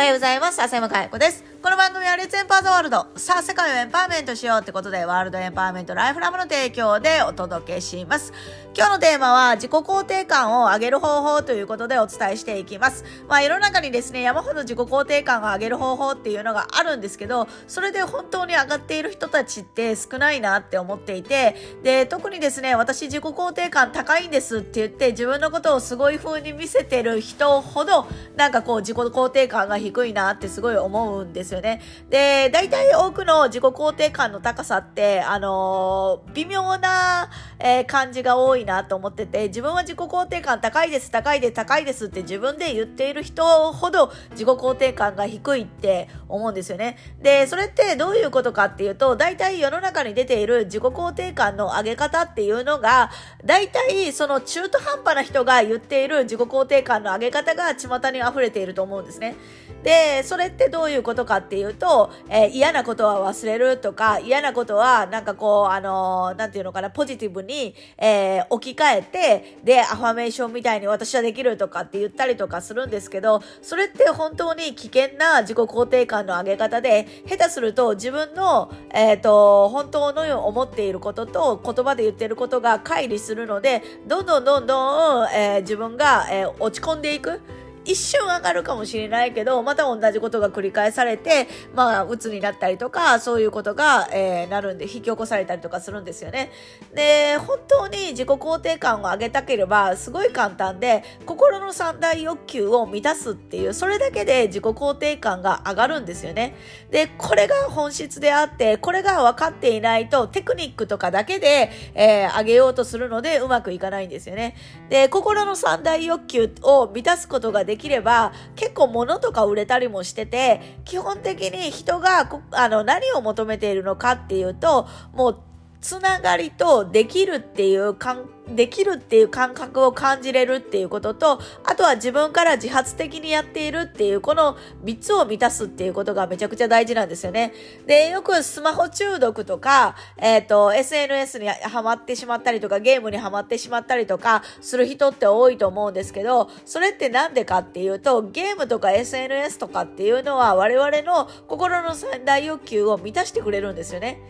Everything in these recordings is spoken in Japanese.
おはようございます。浅山かや子です。この番組はレッツエンパーザワールド。さあ、世界をエンパワーメントしようってことで、ワールドエンパワーメントライフラムの提供でお届けします。今日のテーマは、自己肯定感を上げる方法ということでお伝えしていきます。まあ、世の中にですね、山ほど自己肯定感を上げる方法っていうのがあるんですけど、それで本当に上がっている人たちって少ないなって思っていて、で、特にですね、私自己肯定感高いんですって言って、自分のことをすごい風に見せてる人ほど、なんかこう、自己肯定感が低いなってすごい思うんですですよね。で、で、大体多くの自己肯定感の高さって、あのー、微妙な、えー、感じが多いなと思ってて、自分は自己肯定感高いです、高いです、高いですって自分で言っている人ほど自己肯定感が低いって思うんですよね。で、それってどういうことかっていうと、大体世の中に出ている自己肯定感の上げ方っていうのが、大体その中途半端な人が言っている自己肯定感の上げ方が巷に溢れていると思うんですね。で、それってどういうことかっていうと、えー、嫌なことは忘れるとか、嫌なことは、なんかこう、あのー、なんていうのかな、ポジティブに、えー、置き換えて、で、アファメーションみたいに私はできるとかって言ったりとかするんですけど、それって本当に危険な自己肯定感の上げ方で、下手すると自分の、えっ、と、本当の思っていることと言葉で言ってることが乖離するので、どんどんどんどん、え自分が、え落ち込んでいく。一瞬上がるかもしれないけど、また同じことが繰り返されて、まあ、鬱になったりとか、そういうことが、えー、なるんで、引き起こされたりとかするんですよね。で、本当に自己肯定感を上げたければ、すごい簡単で、心の三大欲求を満たすっていう、それだけで自己肯定感が上がるんですよね。で、これが本質であって、これが分かっていないと、テクニックとかだけで、えー、上げようとするので、うまくいかないんですよね。で、心の三大欲求を満たすことができれば、結構物とか売れたりもしてて、基本的に人があの何を求めているのかっていうと、もうつながりとできるっていう感できるっていう感覚を感じれるっていうことと、あとは自分から自発的にやっているっていう、この3つを満たすっていうことがめちゃくちゃ大事なんですよね。で、よくスマホ中毒とか、えっ、ー、と、SNS にハマってしまったりとか、ゲームにハマってしまったりとか、する人って多いと思うんですけど、それってなんでかっていうと、ゲームとか SNS とかっていうのは我々の心の三大欲求を満たしてくれるんですよね。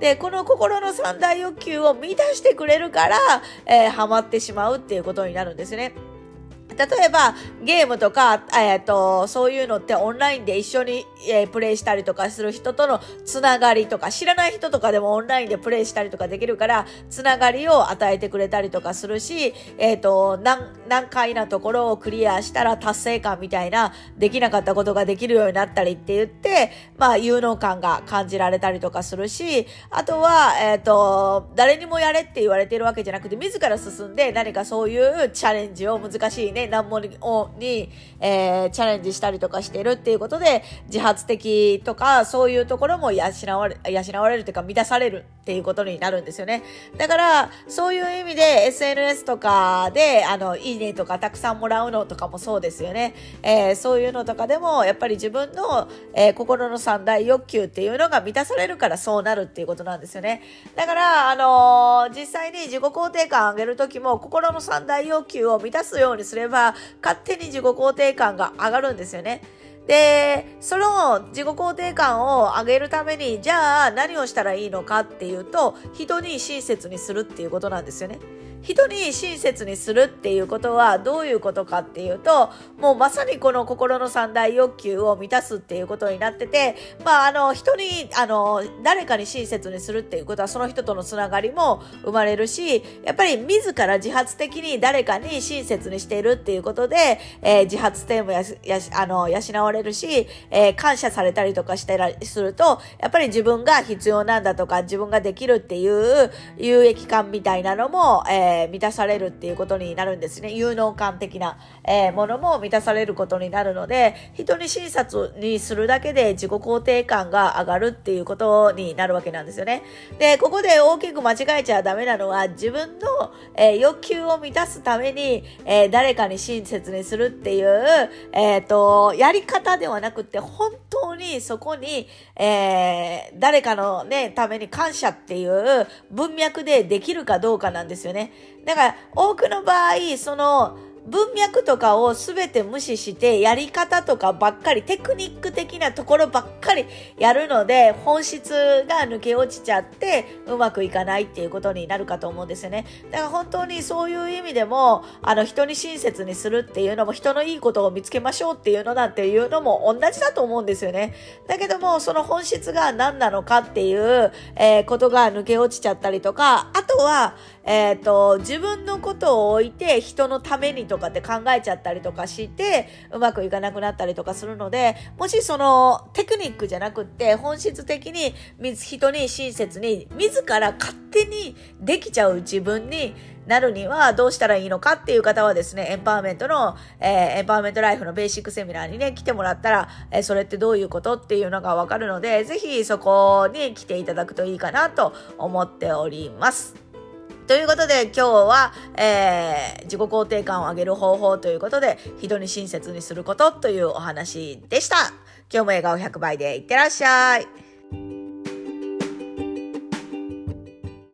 で、この心の三大欲求を満たしてくれるから、えー、ハマってしまうっていうことになるんですね。例えば、ゲームとか、えっ、ー、と、そういうのってオンラインで一緒に、えー、プレイしたりとかする人とのつながりとか、知らない人とかでもオンラインでプレイしたりとかできるから、つながりを与えてくれたりとかするし、えっ、ー、と、難、難解なところをクリアしたら達成感みたいな、できなかったことができるようになったりって言って、まあ、有能感が感じられたりとかするし、あとは、えっ、と、誰にもやれって言われてるわけじゃなくて、自ら進んで何かそういうチャレンジを難しいね、難問に、えー、チャレンジしたりとかしてるっていうことで、自発的とか、そういうところも養われ、養われるというか、満たされるっていうことになるんですよね。だから、そういう意味で SNS とかで、あの、いいねとかたくさんもらうのとかもそうですよね。えー、そういうのとかでも、やっぱり自分の、えー、心の三大欲求っていうのが満たされるからそうなるっていうことなんですよね。だから、あのー、実際に自己肯定感上げるときも、心の三大欲求を満たすようにすれば、勝手に自己肯定感が上がるんですよね。で、その自己肯定感を上げるために、じゃあ何をしたらいいのかっていうと、人に親切にするっていうことなんですよね。人に親切にするっていうことはどういうことかっていうと、もうまさにこの心の三大欲求を満たすっていうことになってて、まあ、あの、人に、あの、誰かに親切にするっていうことはその人とのつながりも生まれるし、やっぱり自ら自発的に誰かに親切にしているっていうことで、えー、自発性もややあの養われるし、えー、感謝されたりとかしたりすると、やっぱり自分が必要なんだとか、自分ができるっていう有益感みたいなのも、えーえー、満たされるっていうことになるんですね。有能感的な、えー、ものも満たされることになるので、人に親切にするだけで自己肯定感が上がるっていうことになるわけなんですよね。で、ここで大きく間違えちゃダメなのは、自分の、えー、欲求を満たすために、え誰かに親切にするっていう、えっ、と、やり方ではなくて、本当にそこに、え誰かのね、ために感謝っていう文脈でできるかどうかなんですよね。だから、多くの場合、その、文脈とかを全て無視してやり方とかばっかりテクニック的なところばっかりやるので本質が抜け落ちちゃってうまくいかないっていうことになるかと思うんですよね。だから本当にそういう意味でもあの人に親切にするっていうのも人のいいことを見つけましょうっていうのなんていうのも同じだと思うんですよね。だけどもその本質が何なのかっていう、えー、ことが抜け落ちちゃったりとかあとはえっ、ー、と、自分のことを置いて人のためにとかって考えちゃったりとかして、うまくいかなくなったりとかするので、もしそのテクニックじゃなくって、本質的に人に親切に、自ら勝手にできちゃう自分になるにはどうしたらいいのかっていう方はですね、エンパワーメントの、えー、エンパワーメントライフのベーシックセミナーにね、来てもらったら、えー、それってどういうことっていうのがわかるので、ぜひそこに来ていただくといいかなと思っております。ということで今日は、えー、自己肯定感を上げる方法ということで、人に親切にすることというお話でした。今日も笑顔100倍でいってらっしゃい。